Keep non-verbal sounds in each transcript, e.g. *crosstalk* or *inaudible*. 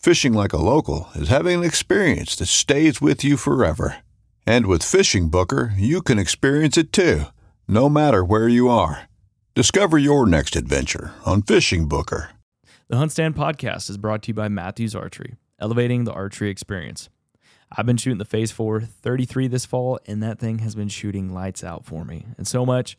Fishing like a local is having an experience that stays with you forever. And with Fishing Booker, you can experience it too, no matter where you are. Discover your next adventure on Fishing Booker. The Hunt Stand podcast is brought to you by Mathews Archery, elevating the archery experience. I've been shooting the Phase 4 33 this fall, and that thing has been shooting lights out for me. And so much,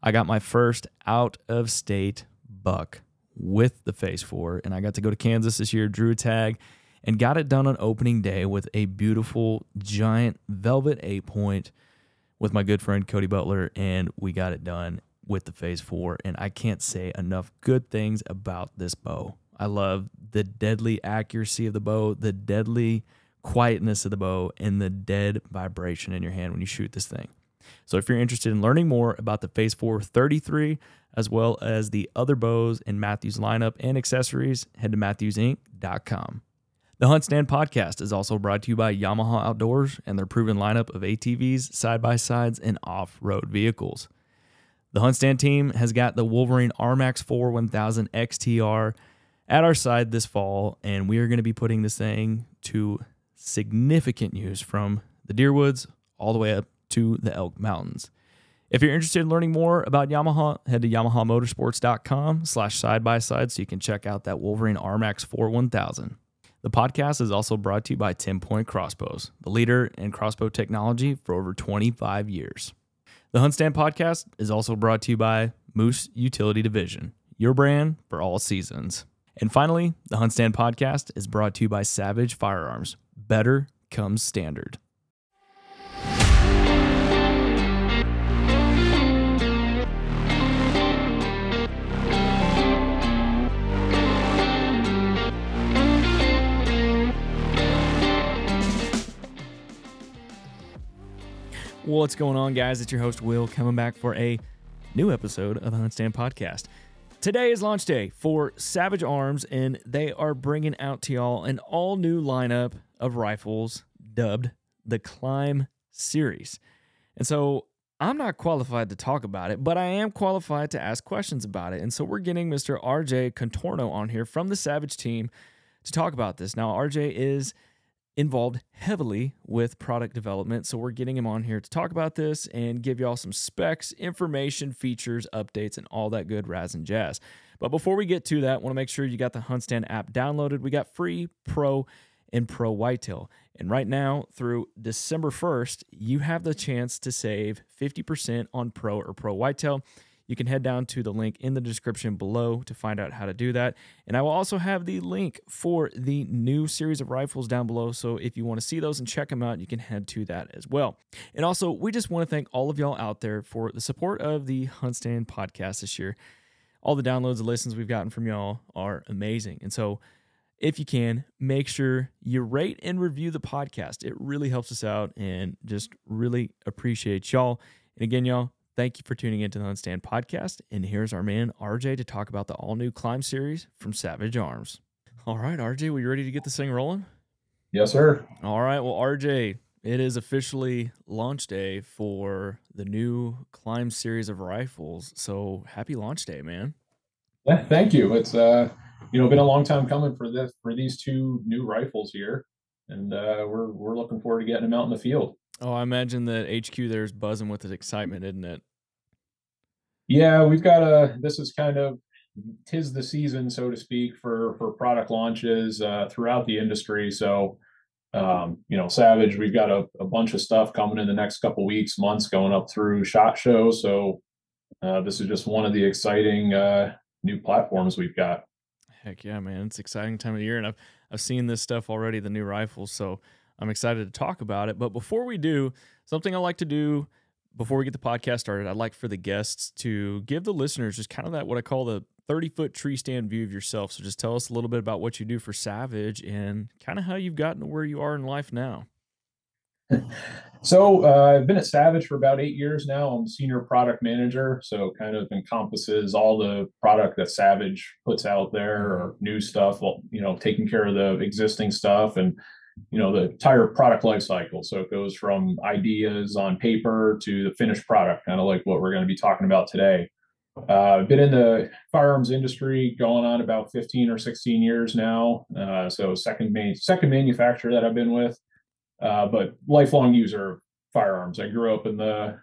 I got my first out of state buck with the Phase 4, and I got to go to Kansas this year, drew a tag, and got it done on opening day with a beautiful giant velvet eight point with my good friend Cody Butler, and we got it done with the Phase 4. And I can't say enough good things about this bow. I love the deadly accuracy of the bow, the deadly quietness of the bow, and the dead vibration in your hand when you shoot this thing. So if you're interested in learning more about the Phase 4 33, as well as the other bows in Mathews lineup and accessories, head to mathewsinc.com. The Hunt Stand podcast is also brought to you by Yamaha Outdoors and their proven lineup of ATVs, side by sides, and off road vehicles. The Hunt Stand team has got the Wolverine RMAX 4 1000 XTR at our side this fall, and we are going to be putting this thing to significant use from the Deerwoods all the way up to the Elk Mountains. If you're interested in learning more about Yamaha, head to yamahamotorsports.com slash side by side so you can check out that Wolverine RMAX 4 1000. The podcast is also brought to you by 10 Point Crossbows, the leader in crossbow technology for over 25 years. The Hunt Stand podcast is also brought to you by Moose Utility Division, your brand for all seasons. And finally, the Hunt Stand podcast is brought to you by Savage Firearms. Better comes standard. What's going on, guys? It's your host, Will, coming back for a new episode of the Hunt Stand Podcast. Today is launch day for Savage Arms, and they are bringing out to y'all an all new lineup of rifles dubbed the Klym Series. And so I'm not qualified to talk about it, but I am qualified to ask questions about it. And so we're getting Mr. RJ Contorno on here from the Savage team to talk about this. Now, RJ is involved heavily with product development. So we're getting him on here to talk about this and give y'all some specs, information, features, updates, and all that good raz and jazz. But before we get to that, want to make sure you got the HuntStand app downloaded. We got free pro and pro whitetail. And right now through December 1st, you have the chance to save 50% on pro or pro whitetail. You can head down to the link in the description below to find out how to do that. And I will also have the link for the new series of rifles down below. So if you want to see those and check them out, you can head to that as well. And also, we just want to thank all of y'all out there for the support of the Hunt Stand podcast this year. All the downloads and listens we've gotten from y'all are amazing. And so, if you can, make sure you rate and review the podcast. It really helps us out and just really appreciate y'all. And again, y'all, Thank you for tuning into the Hunt Stand podcast. And here's our man, RJ, to talk about the all new Klym series from Savage Arms. All right, RJ, were you ready to get this thing rolling? Yes, sir. All right. Well, RJ, It is officially launch day for the new Klym series of rifles. So happy launch day, man. Yeah, thank you. It's uh, you know, been a long time coming for this for these two new rifles here, and uh, we're we're looking forward to getting them out in the field. Oh, I imagine that HQ there's buzzing with excitement, isn't it? Yeah, we've got a. This is kind of tis the season, so to speak, for for product launches uh, throughout the industry. So, um, you know, Savage, we've got a, a bunch of stuff coming in the next couple weeks, months, going up through Shot Show. So, uh, this is just one of the exciting uh, new platforms we've got. Heck yeah, man! It's exciting time of the year, and I've I've seen this stuff already, the new rifles. So I'm excited to talk about it. But before we do, something I like to do before we get the podcast started, I'd like for the guests to give the listeners just kind of that what I call the 30 foot tree stand view of yourself. So just tell us a little bit about what you do for Savage and kind of how you've gotten to where you are in life now. *laughs* So uh, I've been at Savage for about eight years now. I'm senior product manager, so kind of encompasses all the product that Savage puts out there or new stuff. Well, you know, taking care of the existing stuff and you know the entire product life cycle. So it goes from ideas on paper to the finished product, kind of like what we're going to be talking about today. Uh, been in the firearms industry going on about 15 or 16 years now. Uh, so second main second manufacturer that I've been with uh, but lifelong user of firearms. I grew up in the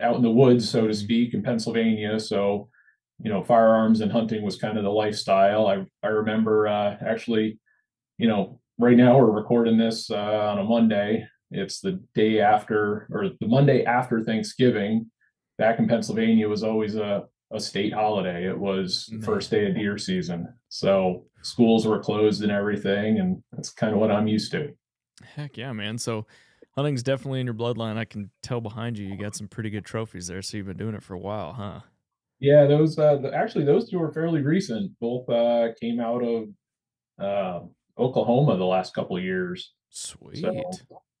out in the woods, so to speak, in Pennsylvania. So, you know, firearms and hunting was kind of the lifestyle. I I remember uh, actually, you know, right now we're recording this uh, on a Monday. It's the day after or the Monday after Thanksgiving. Back in Pennsylvania was always a a state holiday. It was the first day of deer season. So schools were closed and everything. And that's kind of what I'm used to. Heck yeah, man. So hunting's definitely in your bloodline. I can tell behind you, you got some pretty good trophies there. So you've been doing it for a while, huh? Yeah, those uh, the, actually those two are fairly recent. Both uh, came out of uh, Oklahoma the last couple of years. Sweet. So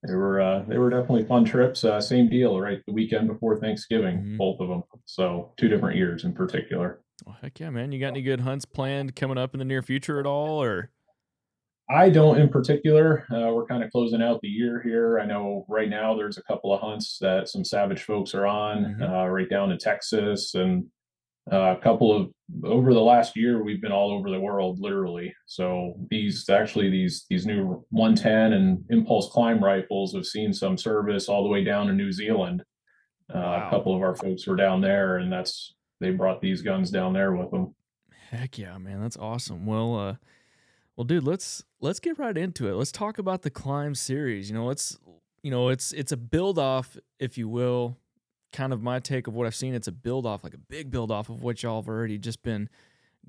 they were uh, they were definitely fun trips. Uh, same deal, right? The weekend before Thanksgiving, mm-hmm. both of them. So two different years in particular. Well, heck yeah, man! You got any good hunts planned coming up in the near future at all, or? I don't in particular. Uh, we're kind of closing out the year here. I know right now there's a couple of hunts that some Savage folks are on, mm-hmm. uh, right down in Texas, and uh, a couple of over the last year we've been all over the world, literally. So these actually these these new 110 and Impulse Klym rifles have seen some service all the way down to New Zealand. Uh, wow. A couple of our folks were down there, and that's they brought these guns down there with them. Heck yeah, man, that's awesome. Well, uh, well, dude, let's let's get right into it. Let's talk about the Klym series. You know, let's you know, it's it's a build off, if you will. Kind of my take of what I've seen. It's a build off, like a big build off of what y'all have already just been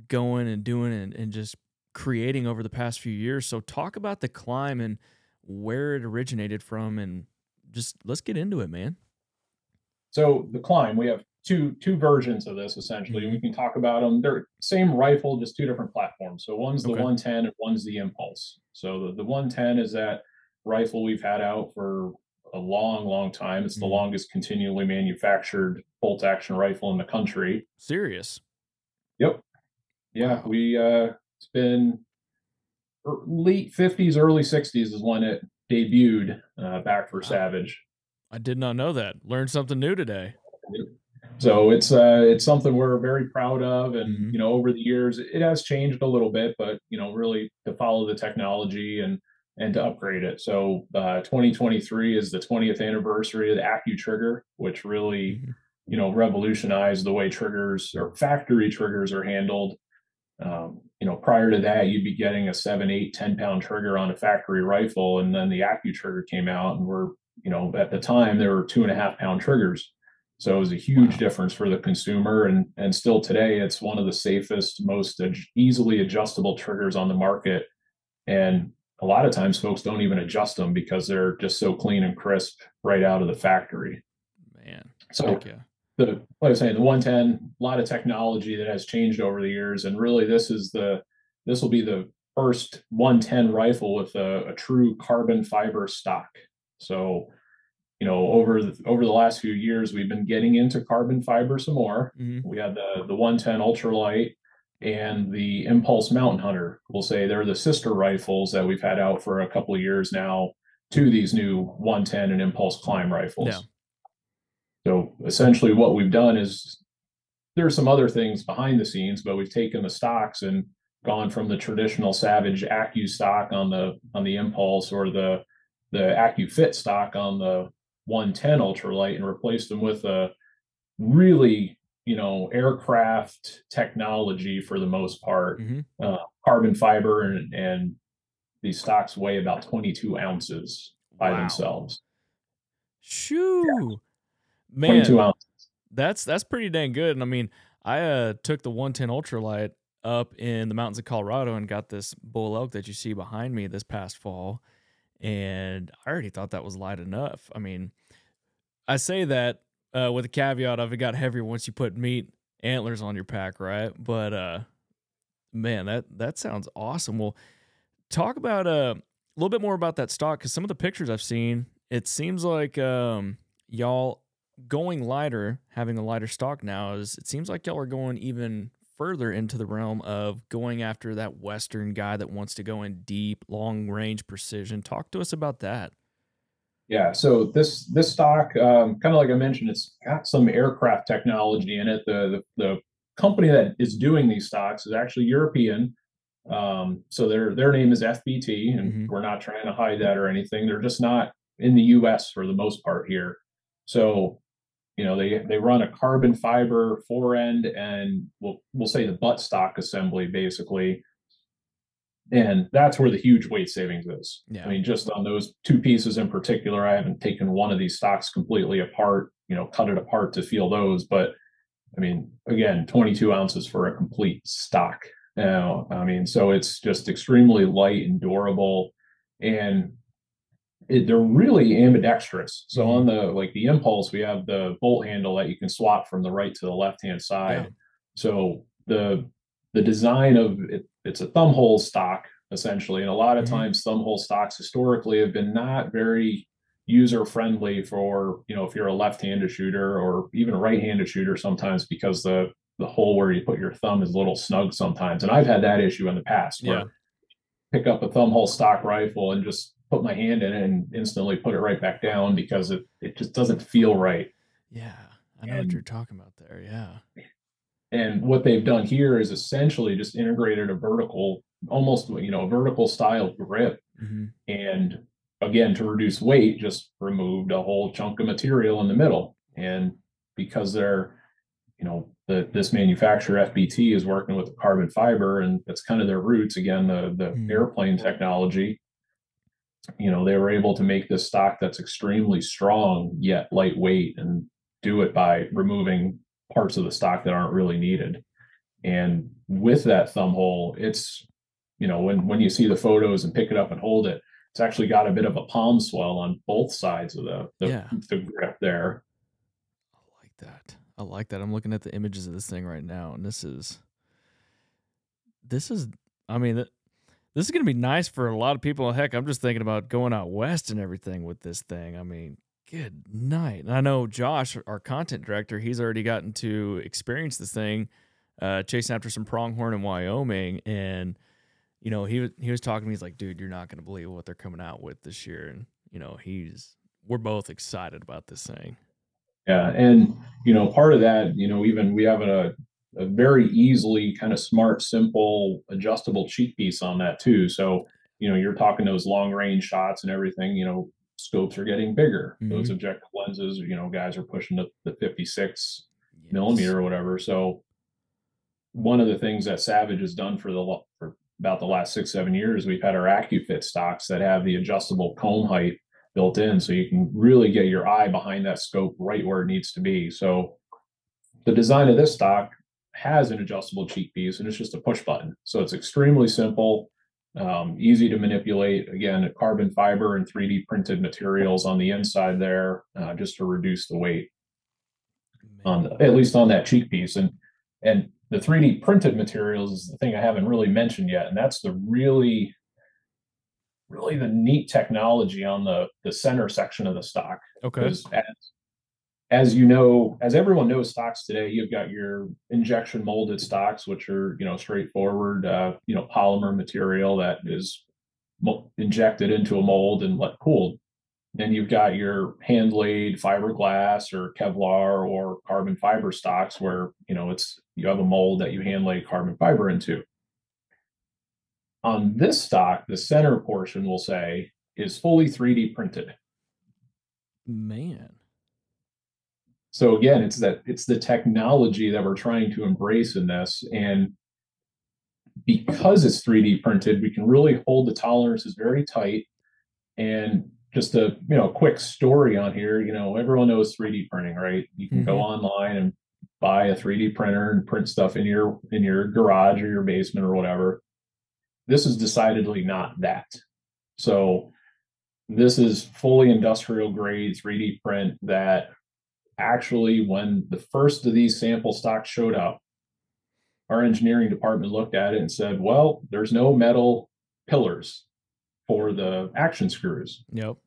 going and doing and, and just creating over the past few years. So talk about the Klym and where it originated from and just let's get into it, man. So the Klym, we have two two versions of this essentially. Mm-hmm. We can talk about them. They're same rifle, just two different platforms. So one's the okay. 110 and one's the Impulse. So the, the 110 is that rifle we've had out for a long, long time. It's mm-hmm. the longest continually manufactured bolt action rifle in the country. Serious. Yep. Yeah, wow. we uh it's been er, late 50s, early 60s is when it debuted uh, back for Savage. I did not know that. Learned something new today so it's uh, it's something we're very proud of and mm-hmm. you know over the years it has changed a little bit but you know really to follow the technology and and to upgrade it so uh, 2023 is the 20th anniversary of the AccuTrigger which really mm-hmm. you know revolutionized the way triggers or factory triggers are handled um, you know prior to that you'd be getting a 7 8 10 pound trigger on a factory rifle and then the AccuTrigger came out and we're you know at the time there were two and a half pound triggers so it was a huge wow. difference for the consumer. And, and still today, it's one of the safest, most easily adjustable triggers on the market. And a lot of times folks don't even adjust them because they're just so clean and crisp right out of the factory. Man. So yeah. the like I was saying, the 110, a lot of technology that has changed over the years. And really this is the this will be the first 110 rifle with a, a true carbon fiber stock. So you know over the, over the last few years we've been getting into carbon fiber some more mm-hmm. we had the the 110 ultralight and the impulse mountain hunter we'll say they're the sister rifles that we've had out for a couple of years now to these new 110 and impulse Klym rifles. Yeah. So essentially, what we've done is there's some other things behind the scenes, but we've taken the stocks and gone from the traditional Savage Accu stock on the on the Impulse or the the AccuFit stock on the 110 ultralight and replaced them with a really you know aircraft technology for the most part, Mhm. uh, carbon fiber and and these stocks weigh about 22 ounces by Wow. themselves. Shoo. Man, 22 ounces. That's that's pretty dang good. And I mean, I uh, took the 110 ultralight up in the mountains of Colorado and got this bull elk that you see behind me this past fall, and I already thought that was light enough. I mean, I say that uh, with a caveat of it got heavier once you put meat antlers on your pack, right? But uh, man, that that sounds awesome. Well, talk about uh, a little bit more about that stock because some of the pictures I've seen, it seems like um, y'all going lighter, having a lighter stock now is it seems like y'all are going even further into the realm of going after that western guy that wants to go in deep, long range precision. Talk to us about that. Yeah, so this this stock, um, kind of like I mentioned, it's got some aircraft technology in it. The, the the company that is doing these stocks is actually European. Um, so their their name is FBT, and Mhm. we're not trying to hide that or anything. They're just not in the U.S. for the most part here. So, you know, they they run a carbon fiber fore end and we'll we'll say the butt stock assembly basically. And that's where the huge weight savings is. Yeah. I mean, just on those two pieces in particular, I haven't taken one of these stocks completely apart, you know, cut it apart to feel those. But I mean, again, 22 ounces for a complete stock. Now, I mean, so it's just extremely light and durable. And it, they're really ambidextrous. So mm-hmm. on the like the impulse, we have the bolt handle that you can swap from the right to the left hand side. Yeah. So the the design of it, it's a thumb hole stock essentially, and a lot of Mhm. times thumb hole stocks historically have been not very user friendly for you know if you're a left-handed shooter or even a right-handed shooter sometimes because the the hole where you put your thumb is a little snug sometimes and i've had that issue in the past where Yeah. pick up a thumb hole stock rifle and just put my hand in it and instantly put it right back down because it, it just doesn't feel right Yeah. I know what you're talking about there. Yeah. And what they've done here is essentially just integrated a vertical almost you know a vertical style grip. Hmm and again to reduce weight just removed a whole chunk of material in the middle. And because they're you know the this manufacturer fbt is working with carbon fiber and that's kind of their roots again the the Mhm. airplane technology you know they were able to make this stock that's extremely strong yet lightweight and do it by removing parts of the stock that aren't really needed and with that thumb hole it's you know when when you see the photos and pick it up and hold it it's actually got a bit of a palm swell on both sides of the the, Yeah. the grip there I like that. I like that. I'm looking at the images of this thing right now, and this is, this is, I mean, this is going to be nice for a lot of people. Heck, I'm just thinking about going out west and everything with this thing. I mean, good night. And I know Josh, our content director, he's already gotten to experience this thing, uh, chasing after some pronghorn in Wyoming, and you know, he was he was talking to me. He's like, "Dude, you're not going to believe what they're coming out with this year," and you know, he's we're both excited about this thing. Yeah, and you know, part of that, you know, even we have a a very easily kind of smart, simple, adjustable cheek piece on that too. So, you know, you're talking those long range shots and everything, you know, scopes are getting bigger. Those mm-hmm. objective lenses, you know, guys are pushing the, the 56 Yes. millimeter or whatever. So one of the things that Savage has done for the for about the last six, seven years, we've had our AccuFit stocks that have the adjustable comb height built in. So you can really get your eye behind that scope right where it needs to be. So the design of this stock has an adjustable cheek piece and it's just a push button. So it's extremely simple, um, easy to manipulate. Again, carbon fiber and 3D printed materials on the inside there, uh, just to reduce the weight on the, at least on that cheek piece and and the 3d printed materials is the thing i haven't really mentioned yet and that's the really really the neat technology on the the center section of the stock Okay. as, as you know as everyone knows stocks today you've got your injection molded stocks which are you know straightforward uh, you know polymer material that is injected into a mold and let cooled. Then you've got your hand laid fiberglass or Kevlar or carbon fiber stocks where you know it's you have a mold that you hand lay carbon fiber into. On this stock, the center portion will say is fully 3D printed. Man. So again, it's that it's the technology that we're trying to embrace in this. And because it's 3D printed, we can really hold the tolerances very tight. And just a you know quick story on here, you know, everyone knows 3D printing, right? You can mm-hmm. go online and buy a 3D printer and print stuff in your in your garage or your basement or whatever. This is decidedly not that. So this is fully industrial grade 3D print that actually when the first of these sample stocks showed up, our engineering department looked at it and said, well, there's no metal pillars for the action screws. Yep.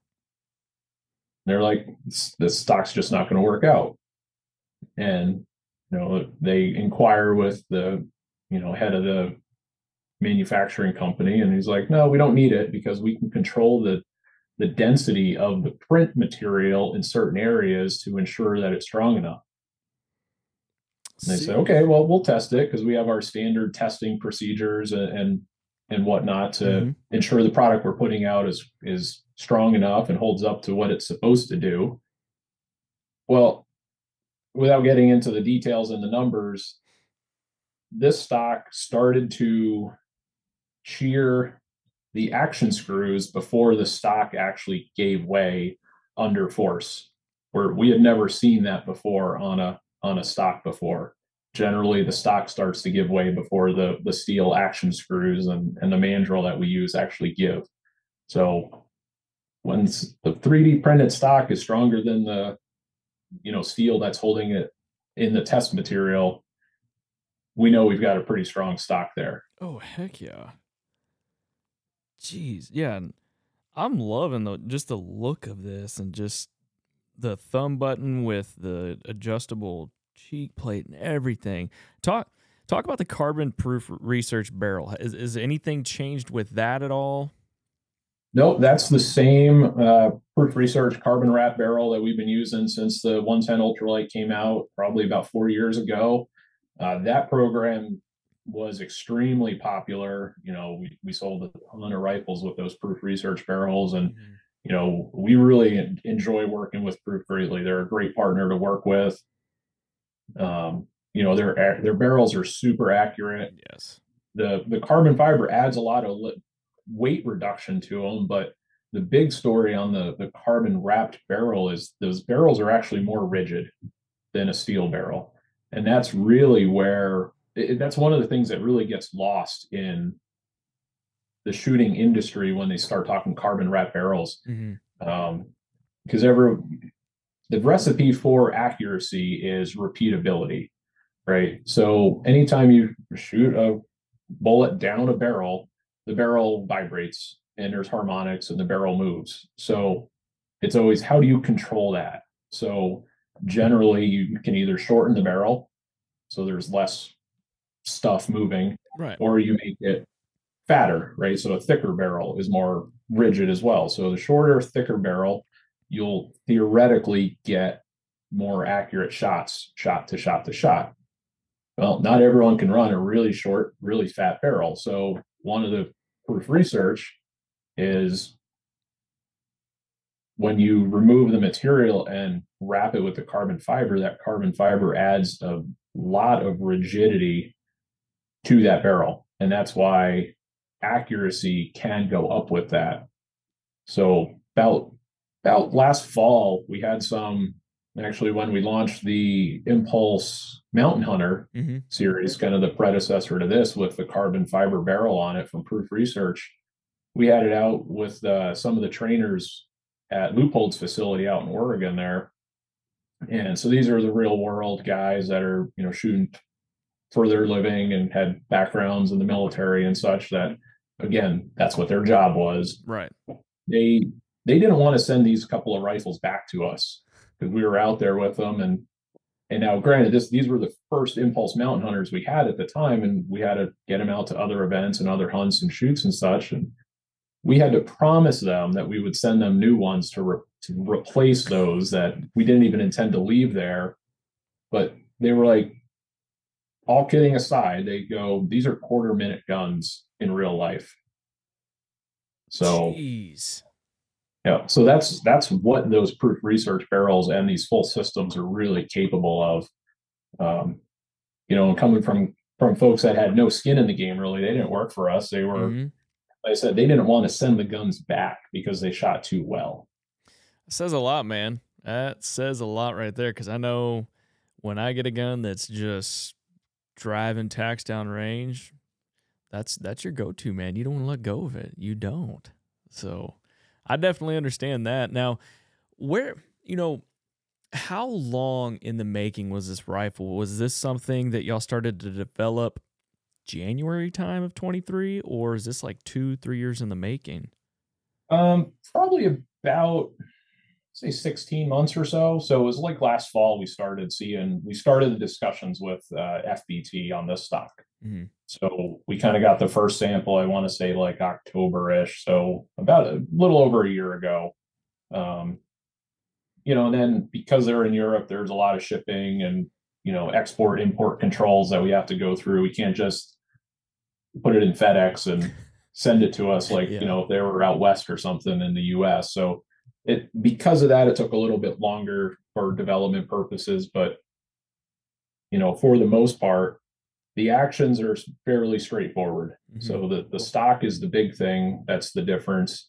They're like, the stock's just not going to work out. And, you know, they inquire with the, you know, head of the manufacturing company and he's like, no, we don't need it because we can control the the density of the print material in certain areas to ensure that it's strong enough. And they say, okay, well, we'll test it because we have our standard testing procedures and and, and whatnot to mm-hmm. ensure the product we're putting out is is strong enough and holds up to what it's supposed to do. Well, without getting into the details and the numbers, this stock started to shear the action screws before the stock actually gave way under force where we had never seen that before on a on a stock before. Generally the stock starts to give way before the the steel action screws and and the mandrel that we use actually give. So when the 3d printed stock is stronger than the you know steel that's holding it in the test material we know we've got a pretty strong stock there. Oh heck yeah Jeez, yeah, I'm loving the just the look of this and just the thumb button with the adjustable cheek plate and everything. Talk talk about the carbon proof research barrel. Is is anything changed with that at all? Nope, that's the same uh, proof research carbon wrap barrel that we've been using since the 110 ultralight came out, probably about four years ago. Uh, that program was extremely popular. You know, we, we sold a ton of rifles with those proof research barrels. And, mm-hmm. you know, we really enjoy working with Proof greatly. They're a great partner to work with. Um, you know, their their barrels are super accurate. Yes. The the carbon fiber adds a lot of weight reduction to them, but the big story on the the carbon wrapped barrel is those barrels are actually more rigid than a steel barrel. And that's really where it, that's one of the things that really gets lost in the shooting industry when they start talking carbon wrap barrels. Mm-hmm. Um, because every the recipe for accuracy is repeatability, right? So anytime you shoot a bullet down a barrel, the barrel vibrates and there's harmonics and the barrel moves. So it's always how do you control that? So generally you can either shorten the barrel so there's less stuff moving, right? Or you make it fatter, right? So a thicker barrel is more rigid as well. So the shorter, thicker barrel, you'll theoretically get more accurate shots, shot to shot to shot. Well, not everyone can run a really short, really fat barrel. So one of the proof research is when you remove the material and wrap it with the carbon fiber, that carbon fiber adds a lot of rigidity to that barrel. And that's why accuracy can go up with that. So about about last fall, we had some actually when we launched the Impulse Mountain Hunter mm-hmm. series, kind of the predecessor to this with the carbon fiber barrel on it from Proof Research. We had it out with uh, some of the trainers at Leupold's facility out in Oregon there. And so these are the real world guys that are, you know, shooting for their living and had backgrounds in the military and such that again that's what their job was right they they didn't want to send these couple of rifles back to us because we were out there with them and and now granted this these were the first impulse mountain hunters we had at the time and we had to get them out to other events and other hunts and shoots and such and we had to promise them that we would send them new ones to, re- to replace those that we didn't even intend to leave there. But they were like, all kidding aside, they go, these are quarter minute guns in real life. So, Jeez. yeah, so that's that's what those proof research barrels and these full systems are really capable of. Um, you know, coming from from folks that had no skin in the game, really, they didn't work for us. They were, Mhm. like I said, they didn't want to send the guns back because they shot too well. says a lot, man. That says a lot right there. Because I know when I get a gun that's just driving tacks down range, that's that's your go-to, man. You don't want to let go of it. You don't. So I definitely understand that. Now, where you know, how long in the making was this rifle? Was this something that y'all started to develop January time of 23 or is this like 2 3 years in the making? Um, probably about say 16 months or so. So it was like last fall we started seeing we started the discussions with uh, FBT on this stock. Mhm. So we kind of got the first sample. I want to say like October-ish. So about a little over a year ago. Um, you know, and then because they're in Europe, there's a lot of shipping and you know export import controls that we have to go through. We can't just put it in FedEx and *laughs* send it to us like Yeah. you know if they were out west or something in the U.S. So it because of that, it took a little bit longer for development purposes, but you know, for the most part, the actions are fairly straightforward. Mhm. So the the stock is the big thing. That's the difference.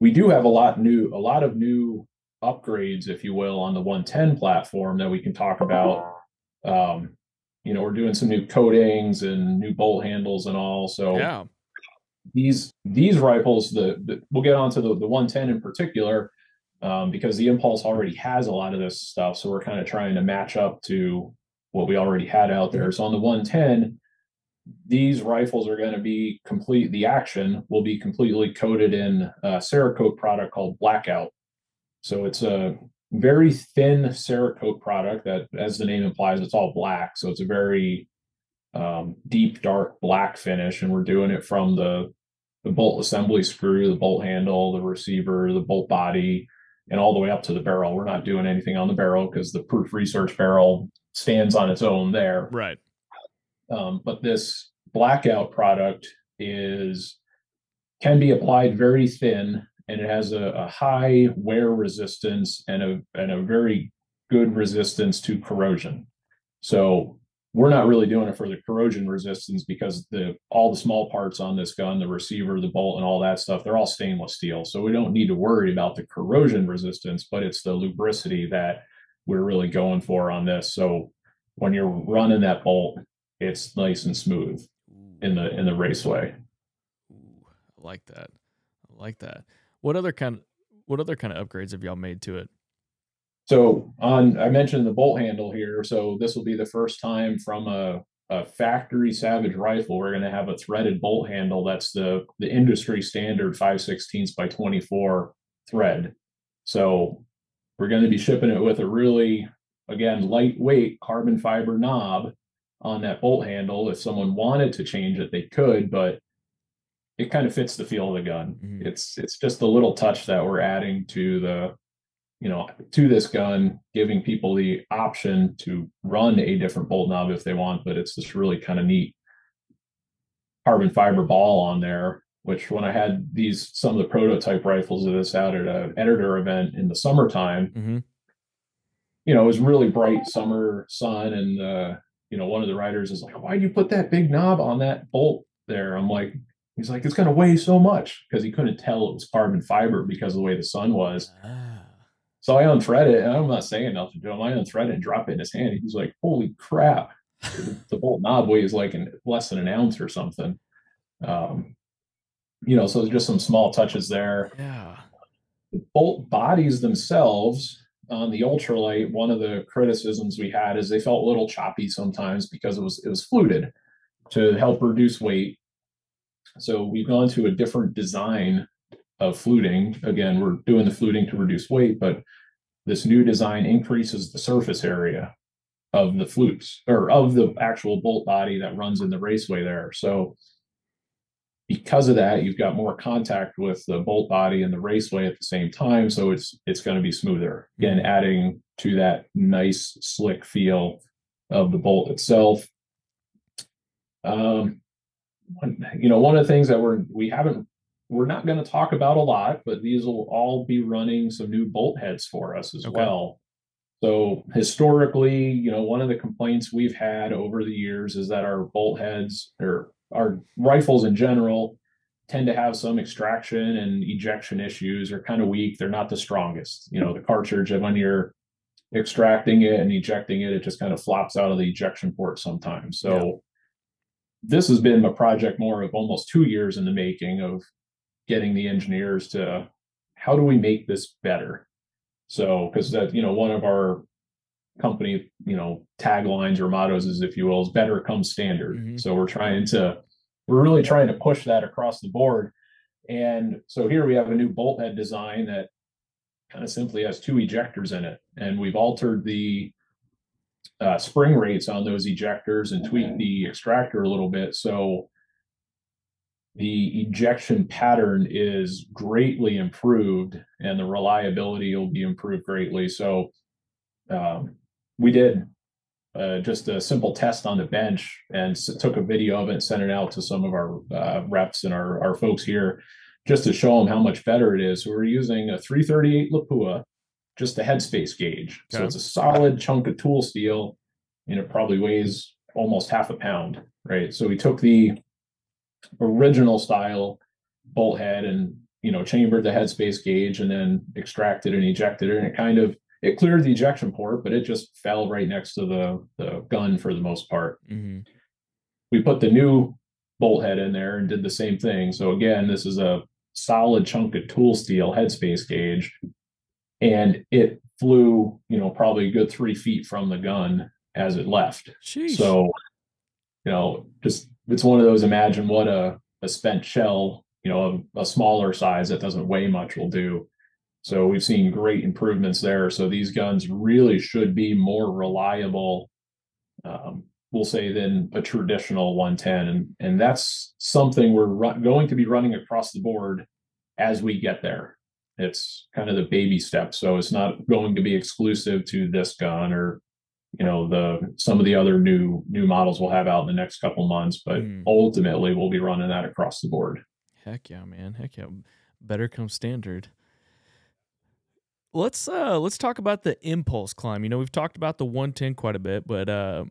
We do have a lot new, a lot of new upgrades, if you will, on the 110 platform that we can talk about. Um, you know, we're doing some new coatings and new bolt handles and all. So Yeah. these these rifles, the, the we'll get onto the the 110 in particular, um, because the Impulse already has a lot of this stuff. So we're kind of trying to match up to what we already had out there. So on the 110, these rifles are going to be complete. The action will be completely coated in a Cerakote product called Blackout. So it's a very thin Cerakote product that, as the name implies, it's all black. So it's a very um, deep, dark black finish, and we're doing it from the the bolt assembly screw, the bolt handle, the receiver, the bolt body, and all the way up to the barrel. We're not doing anything on the barrel because the proof research barrel stands on its own there. Right. Um, but this blackout product is can be applied very thin and it has a, a high wear resistance and a and a very good resistance to corrosion. So we're not really doing it for the corrosion resistance because the all the small parts on this gun, the receiver, the bolt, and all that stuff, they're all stainless steel. So we don't need to worry about the corrosion resistance, but it's the lubricity that we're really going for on this. So when you're running that bolt, it's nice and smooth in the in the raceway. Ooh, I like that. I like that. What other kind what other kind of upgrades have y'all made to it? So on, I mentioned the bolt handle here. So this will be the first time from a, a factory Savage rifle, we're going to have a threaded bolt handle. That's the the industry standard 5 16ths by 24 thread. So we're going to be shipping it with a really, again, lightweight carbon fiber knob on that bolt handle. If someone wanted to change it, they could, but it kind of fits the feel of the gun. Mhm. It's it's just a little touch that we're adding to the you know, to this gun, giving people the option to run a different bolt knob if they want, but it's this really kind of neat carbon fiber ball on there. Which when I had these some of the prototype rifles of this out at an editor event in the summertime, Mm-hmm. you know, it was really bright summer sun, and uh, you know, one of the writers is like, "Why do you put that big knob on that bolt there?" I'm like, he's like, "It's going to weigh so much," because he couldn't tell it was carbon fiber because of the way the sun was. Ah. So I unthread it, and I'm not saying nothing to him. I unthread it and drop it in his hand. He's like, "Holy crap!" the, bolt knob weighs like an, less than an ounce or something. Um, you know, so there's just some small touches there. Yeah. The bolt bodies themselves on the ultralight, one of the criticisms we had is they felt a little choppy sometimes because it was it was fluted to help reduce weight. So we've gone to a different design of fluting. Again, we're doing the fluting to reduce weight, but this new design increases the surface area of the flutes or of the actual bolt body that runs in the raceway there. So because of that, you've got more contact with the bolt body and the raceway at the same time, so it's it's going to be smoother. Again, Mhm. adding to that nice slick feel of the bolt itself. Um, one- you know, one of the things that we're we haven't we're not going to talk about a lot, but these will all be running some new bolt heads for us as Okay. well. So historically, you know, one of the complaints we've had over the years is that our bolt heads or our rifles in general tend to have some extraction and ejection issues are kind of weak. They're not the strongest. You know, the cartridge when you're extracting it and ejecting it, it just kind of flops out of the ejection port sometimes. So this has been a project more of almost two years in the making of getting the engineers to how do we make this better? So, because that, you know, one of our company, you know, taglines or mottos is, if you will, is better comes standard. Mhm. So we're trying to, we're really trying to push that across the board. And so here we have a new bolt head design that kind of simply has two ejectors in it. And we've altered the uh, spring rates on those ejectors and tweaked the extractor a little bit. So the ejection pattern is greatly improved and the reliability will be improved greatly. So um, we did uh, just a simple test on the bench and s- took a video of it and sent it out to some of our uh, reps and our, our folks here just to show them how much better it is. So we're using a 338 Lapua, just a headspace gauge. So it's a solid chunk of tool steel and it probably weighs almost half a pound, right? So we took the original style bolt head and you know chambered the headspace gauge and then extracted and ejected it. And it kind of it cleared the ejection port but it just fell right next to the the gun for the most part. Hmm we put the new bolt head in there and did the same thing. So again this is a solid chunk of tool steel headspace gauge. And it flew you know probably a good three feet from the gun as it left. So, you know, just it's one of those imagine what a, a spent shell, you know, a, a smaller size that doesn't weigh much will do. So we've seen great improvements there. So these guns really should be more reliable, um, we'll say, than a traditional 110. And, and that's something we're ru- going to be running across the board as we get there. It's kind of the baby step. So it's not going to be exclusive to this gun or you know the some of the other new new models we'll have out in the next couple months but Mm. ultimately we'll be running that across the board Heck yeah, man. Heck yeah. Better come standard. Let's uh let's talk about the impulse Klym. You know, we've talked about the 110 quite a bit, but uh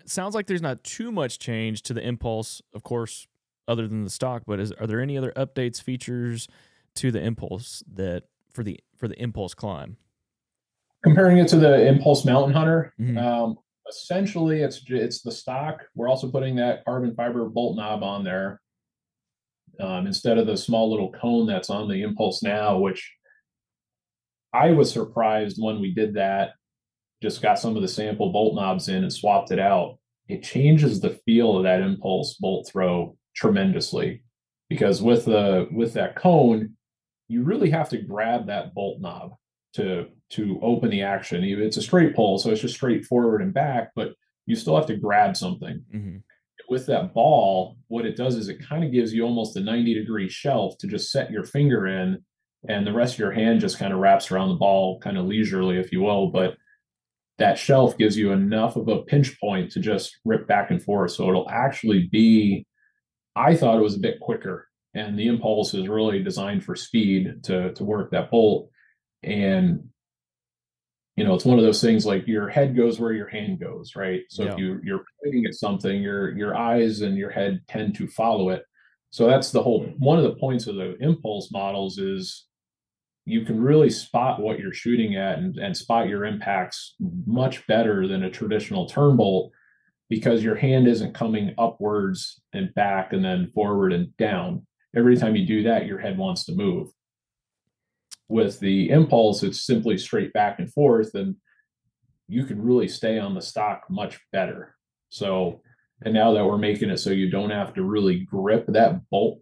it sounds like there's not too much change to the impulse, of course, other than the stock, but is are there any other updates, features to the impulse that for the for the impulse Klym? Comparing it to the impulse mountain hunter Mhm. um essentially it's it's the stock we're also putting that carbon fiber bolt knob on there um, instead of the small little cone that's on the impulse now which i was surprised when we did that just got some of the sample bolt knobs in and swapped it out it changes the feel of that impulse bolt throw tremendously because with the with that cone you really have to grab that bolt knob to to open the action. It's a straight pull, so it's just straight forward and back, but you still have to grab something. hmm With that ball, what it does is it kind of gives you almost a 90 degree shelf to just set your finger in, and the rest of your hand just kind of wraps around the ball kind of leisurely, if you will. But that shelf gives you enough of a pinch point to just rip back and forth. So it'll actually be, I thought it was a bit quicker. And the impulse is really designed for speed to to work that bolt. And you know, it's one of those things like your head goes where your hand goes, right? So Yeah. if you you're pointing at something, your your eyes and your head tend to follow it. So that's the whole one of the points of the impulse models is you can really spot what you're shooting at and, and spot your impacts much better than a traditional turn bolt because your hand isn't coming upwards and back and then forward and down. Every time you do that, your head wants to move. With the impulse, it's simply straight back and forth, and you can really stay on the stock much better. So, and now that we're making it so you don't have to really grip that bolt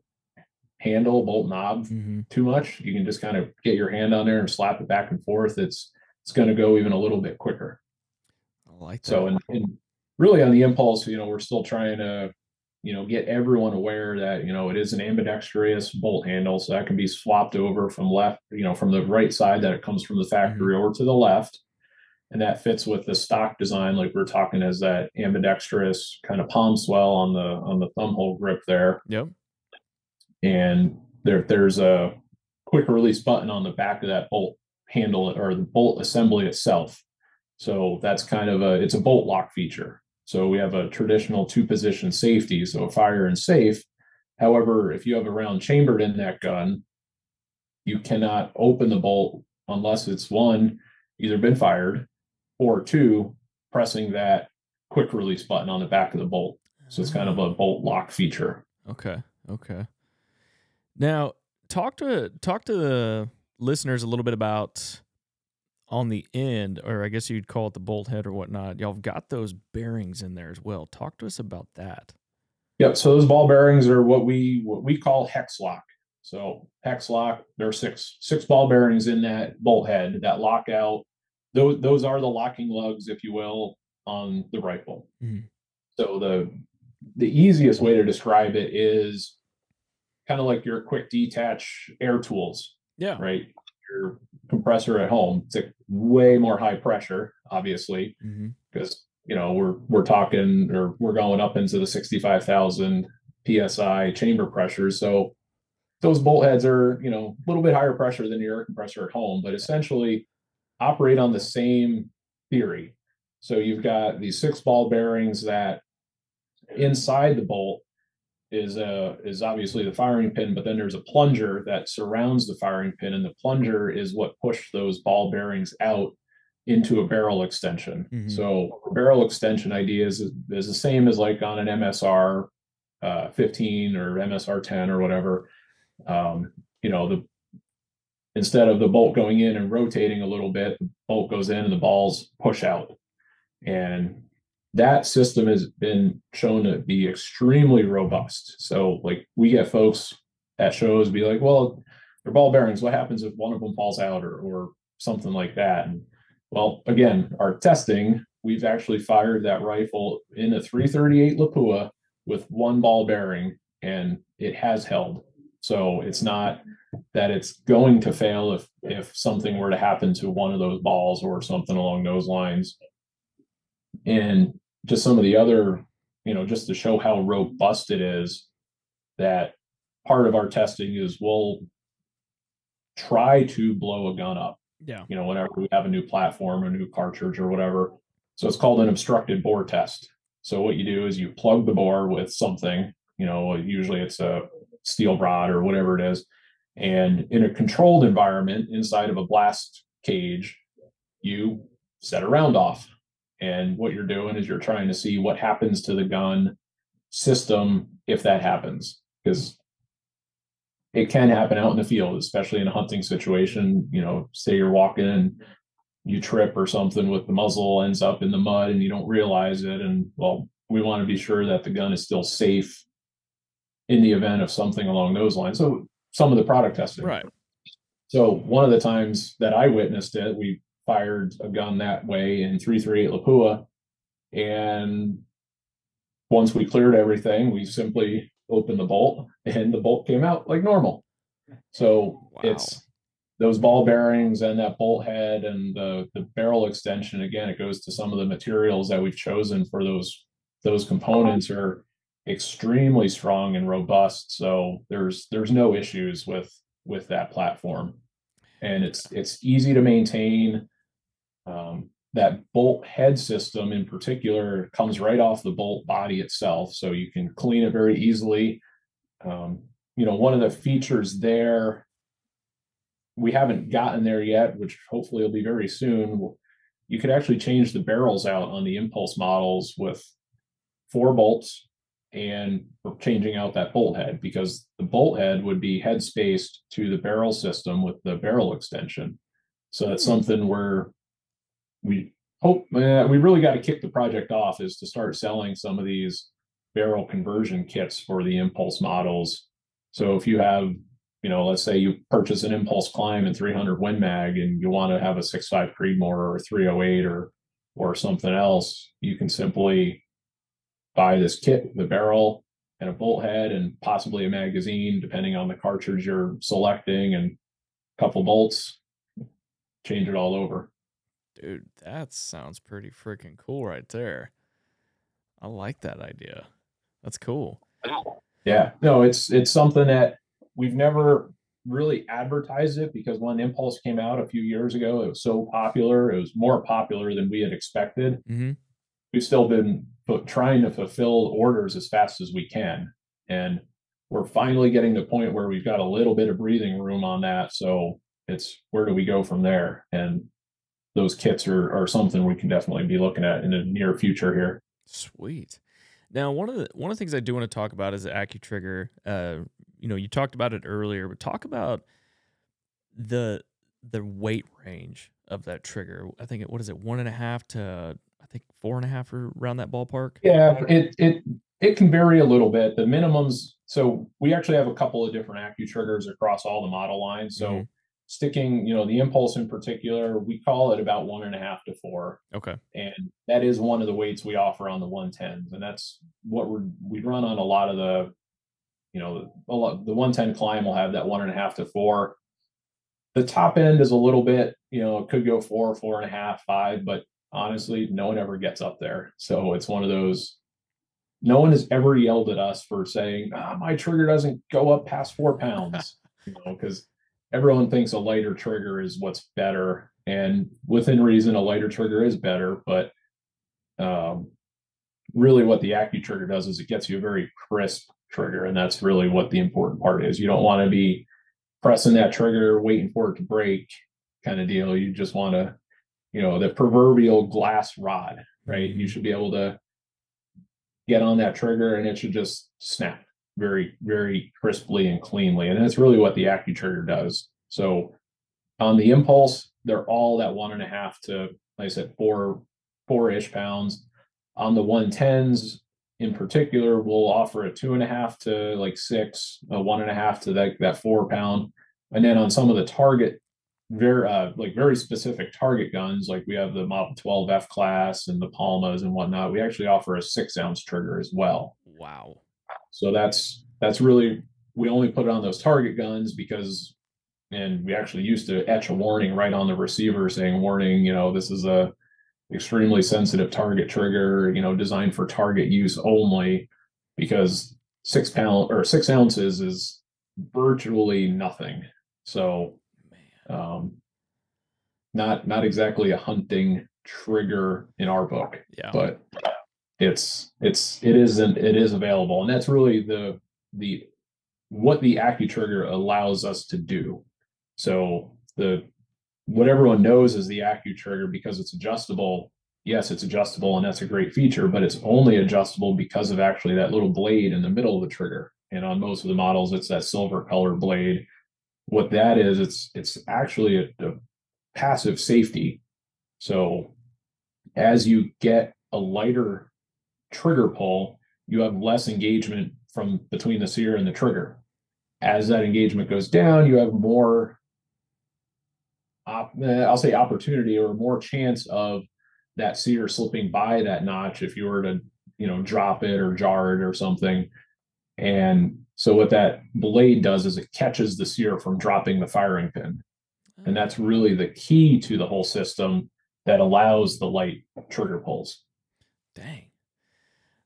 handle, bolt knob hmm too much, you can just kind of get your hand on there and slap it back and forth. It's it's going to go even a little bit quicker. I like that. So, and, and really on the impulse, you know, we're still trying to you know, get everyone aware that, you know, it is an ambidextrous bolt handle. So that can be swapped over from left, you know, from the right side that it comes from the factory mm-hmm. over to the left. And that fits with the stock design, like we are talking as that ambidextrous kind of palm swell on the on the thumb hole grip there. Yep. And there there's a quick release button on the back of that bolt handle or the bolt assembly itself. So that's kind of a it's a bolt lock feature. So we have a traditional two position safety, so fire and safe. However, if you have a round chambered in that gun, you cannot open the bolt unless it's one, either been fired, or two, pressing that quick release button on the back of the bolt. So it's kind of a bolt lock feature. Okay. Okay. Now, talk to talk to the listeners a little bit about on the end, or I guess you'd call it the bolt head or whatnot, y'all have got those bearings in there as well. Talk to us about that. Yep. So those ball bearings are what we what we call hex lock. So hex lock, there are six six ball bearings in that bolt head that lock out. Those those are the locking lugs, if you will, on the rifle. Mm-hmm. So the the easiest way to describe it is kind of like your quick detach air tools. Yeah. Right. Your compressor at home. It's a way more high pressure, obviously, because mm-hmm. you know we're we're talking or we're going up into the sixty five thousand psi chamber pressure. So those bolt heads are you know a little bit higher pressure than your air compressor at home, but essentially operate on the same theory. So you've got these six ball bearings that inside the bolt is uh is obviously the firing pin, but then there's a plunger that surrounds the firing pin, and the plunger is what pushed those ball bearings out into a barrel extension. Mm-hmm. So barrel extension idea is, is the same as like on an MSR uh, 15 or MSR 10 or whatever. Um, you know, the instead of the bolt going in and rotating a little bit, the bolt goes in and the balls push out. And that system has been shown to be extremely robust. So, like, we get folks at shows be like, well, they're ball bearings. What happens if one of them falls out or, or something like that? And well, again, our testing, we've actually fired that rifle in a 338 Lapua with one ball bearing and it has held. So it's not that it's going to fail if if something were to happen to one of those balls or something along those lines. And just some of the other, you know, just to show how robust it is, that part of our testing is we'll try to blow a gun up. Yeah. You know, whenever we have a new platform, a new cartridge or whatever. So it's called an obstructed bore test. So what you do is you plug the bore with something, you know, usually it's a steel rod or whatever it is. And in a controlled environment inside of a blast cage, you set a round off and what you're doing is you're trying to see what happens to the gun system if that happens. Because it can happen out in the field, especially in a hunting situation. You know, say you're walking and you trip or something with the muzzle ends up in the mud and you don't realize it. And well, we want to be sure that the gun is still safe in the event of something along those lines. So some of the product testing. Right. So one of the times that I witnessed it, we fired a gun that way in 338 Lapua. And once we cleared everything, we simply opened the bolt and the bolt came out like normal. So wow. it's those ball bearings and that bolt head and the, the barrel extension. Again, it goes to some of the materials that we've chosen for those those components are extremely strong and robust. So there's there's no issues with with that platform. And it's it's easy to maintain. Um, that bolt head system in particular comes right off the bolt body itself, so you can clean it very easily. Um, you know, one of the features there, we haven't gotten there yet, which hopefully will be very soon. You could actually change the barrels out on the impulse models with four bolts and changing out that bolt head because the bolt head would be head spaced to the barrel system with the barrel extension. So that's hmm. something where we hope uh, we really got to kick the project off is to start selling some of these barrel conversion kits for the impulse models. So if you have, you know, let's say you purchase an impulse Klym in 300 Win Mag and you want to have a 6.5 Creedmoor or a 308 or or something else, you can simply buy this kit, the barrel, and a bolt head and possibly a magazine, depending on the cartridge you're selecting, and a couple bolts. Change it all over. Dude, that sounds pretty freaking cool right there. I like that idea. That's cool. Yeah, no, it's it's something that we've never really advertised it because when Impulse came out a few years ago, it was so popular. It was more popular than we had expected. Mm-hmm. We've still been trying to fulfill orders as fast as we can, and we're finally getting to the point where we've got a little bit of breathing room on that. So it's where do we go from there? And those kits are are something we can definitely be looking at in the near future here. Sweet. Now, one of the one of the things I do want to talk about is AccuTrigger. Uh, you know, you talked about it earlier, but talk about the the weight range of that trigger. I think it what is it one and a half to I think four and a half or around that ballpark. Yeah, it it it can vary a little bit. The minimums. So we actually have a couple of different AccuTriggers across all the model lines. So. Mm-hmm sticking, you know, the impulse in particular, we call it about one and a half to four. Okay. And that is one of the weights we offer on the 110s. And that's what we're, we run on a lot of the, you know, a lot, the 110 Klym will have that one and a half to four. The top end is a little bit, you know, it could go four, four and a half, five, but honestly, no one ever gets up there. So it's one of those, no one has ever yelled at us for saying, ah, my trigger doesn't go up past four pounds, *laughs* you know, because everyone thinks a lighter trigger is what's better and within reason a lighter trigger is better but um, really what the AccuTrigger does is it gets you a very crisp trigger and that's really what the important part is. You don't want to be pressing that trigger waiting for it to break kind of deal. You just want to you know the proverbial glass rod right you should be able to get on that trigger and it should just snap very, very crisply and cleanly. And that's really what the AccuTrigger does. So on the impulse, they're all that one and a half to, like I said, four, four ish pounds. On the 110s in particular, we'll offer a two and a half to like six, a one and a half to that, that four pound. And then on some of the target, very uh, like very specific target guns, like we have the Model 12 F class and the Palmas and whatnot, we actually offer a six ounce trigger as well. Wow. So that's that's really we only put it on those target guns because and we actually used to etch a warning right on the receiver saying warning, you know, this is a extremely sensitive target trigger, you know, designed for target use only because six pound or six ounces is virtually nothing. So um not not exactly a hunting trigger in our book. Yeah. But it's it's it isn't it is available and that's really the the what the AccuTrigger allows us to do so the what everyone knows is the AccuTrigger because it's adjustable yes it's adjustable and that's a great feature but it's only adjustable because of actually that little blade in the middle of the trigger and on most of the models it's that silver color blade what that is it's it's actually a, a passive safety so as you get a lighter trigger pull, you have less engagement from between the sear and the trigger. As that engagement goes down, you have more, eh, I'll say opportunity or more chance of that sear slipping by that notch if you were to, you know, drop it or jar it or something. And so what that blade does is it catches the sear from dropping the firing pin. And that's oh. really the key to the whole system that allows the light trigger pulls. Dang.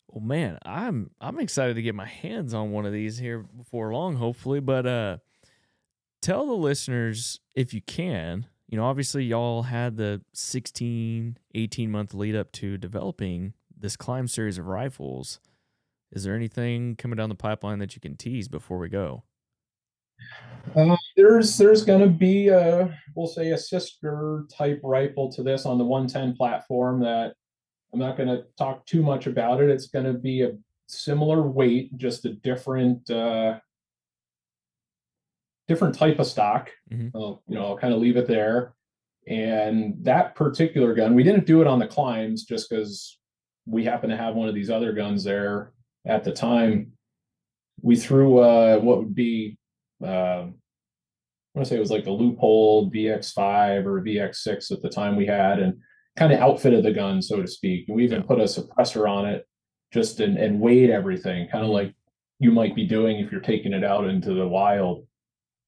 Well, man, I'm I'm excited to get my hands on one of these here before long, hopefully. But uh, tell the listeners if you can. You know, obviously, y'all had the 16, 18 month lead up to developing this Klym series of rifles. Is there anything coming down the pipeline that you can tease before we go? Uh, there's there's going to be a we'll say a sister type rifle to this on the 110 platform that I'm not going to talk too much about it. It's going to be a similar weight, just a different uh, different type of stock. Mm-hmm. I'll, you know, I'll kind of leave it there. And that particular gun, we didn't do it on the Klyms just because we happen to have one of these other guns there at the time. We threw uh, what would be, uh, I want to say it was like the Leupold VX5 or VX6 at the time we had, and kind of outfitted the gun, so to speak. And We even put a suppressor on it just and, and weighed everything, kind of like you might be doing if you're taking it out into the wild.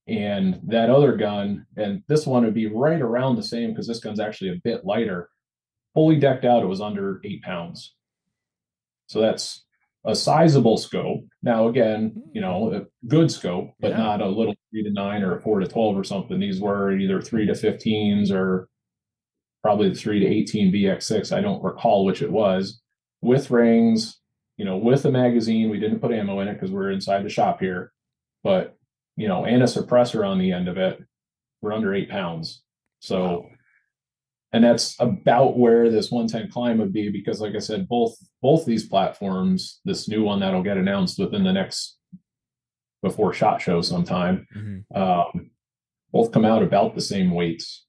And that other gun, and this one would be right around the same because this gun's actually a bit lighter. Fully decked out, it was under eight pounds. So that's a sizable scope. Now, again, you know, a good scope, but Yeah. not a little three to nine or a four to 12 or something. These were either three to 15s or probably the three to 18 VX6. I don't recall which it was with rings, you know, with a magazine. We didn't put ammo in it because we're inside the shop here, but, you know, and a suppressor on the end of it. We're under eight pounds. So, Wow. And that's about where this 110 Klym would be because like i said both both these platforms this new one that'll get announced within the next before shot show sometime Mhm. um both come out about the same weights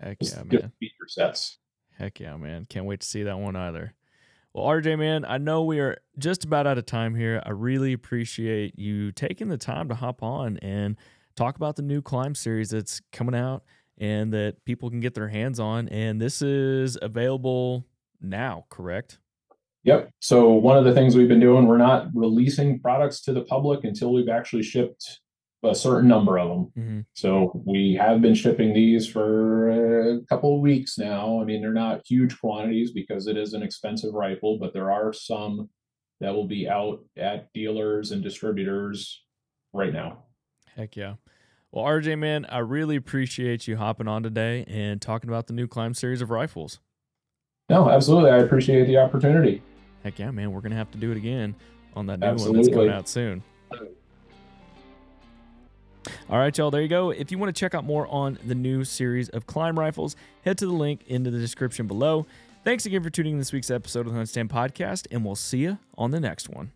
Heck just yeah, man. feature sets Heck yeah, man. Can't wait to see that one either. Well, RJ, man, I know we are just about out of time here. I really appreciate you taking the time to hop on and talk about the new Klym series that's coming out and that people can get their hands on. And this is available now, correct? yep so one of the things we've been doing we're not releasing products to the public until we've actually shipped a certain number of them Mm-hmm. So we have been shipping these for a couple of weeks now. I mean, they're not huge quantities because it is an expensive rifle, but there are some that will be out at dealers and distributors right now. Heck yeah. Well, RJ, man, I really appreciate you hopping on today and talking about the new Klym series of rifles. No, absolutely. I appreciate the opportunity. Heck yeah, man. We're going to have to do it again on that new one that's coming out soon. All right, y'all, there you go. If you want to check out more on the new series of Klym rifles, head to the link into the description below. Thanks again for tuning in this week's episode of the HuntStand Podcast, and we'll see you on the next one.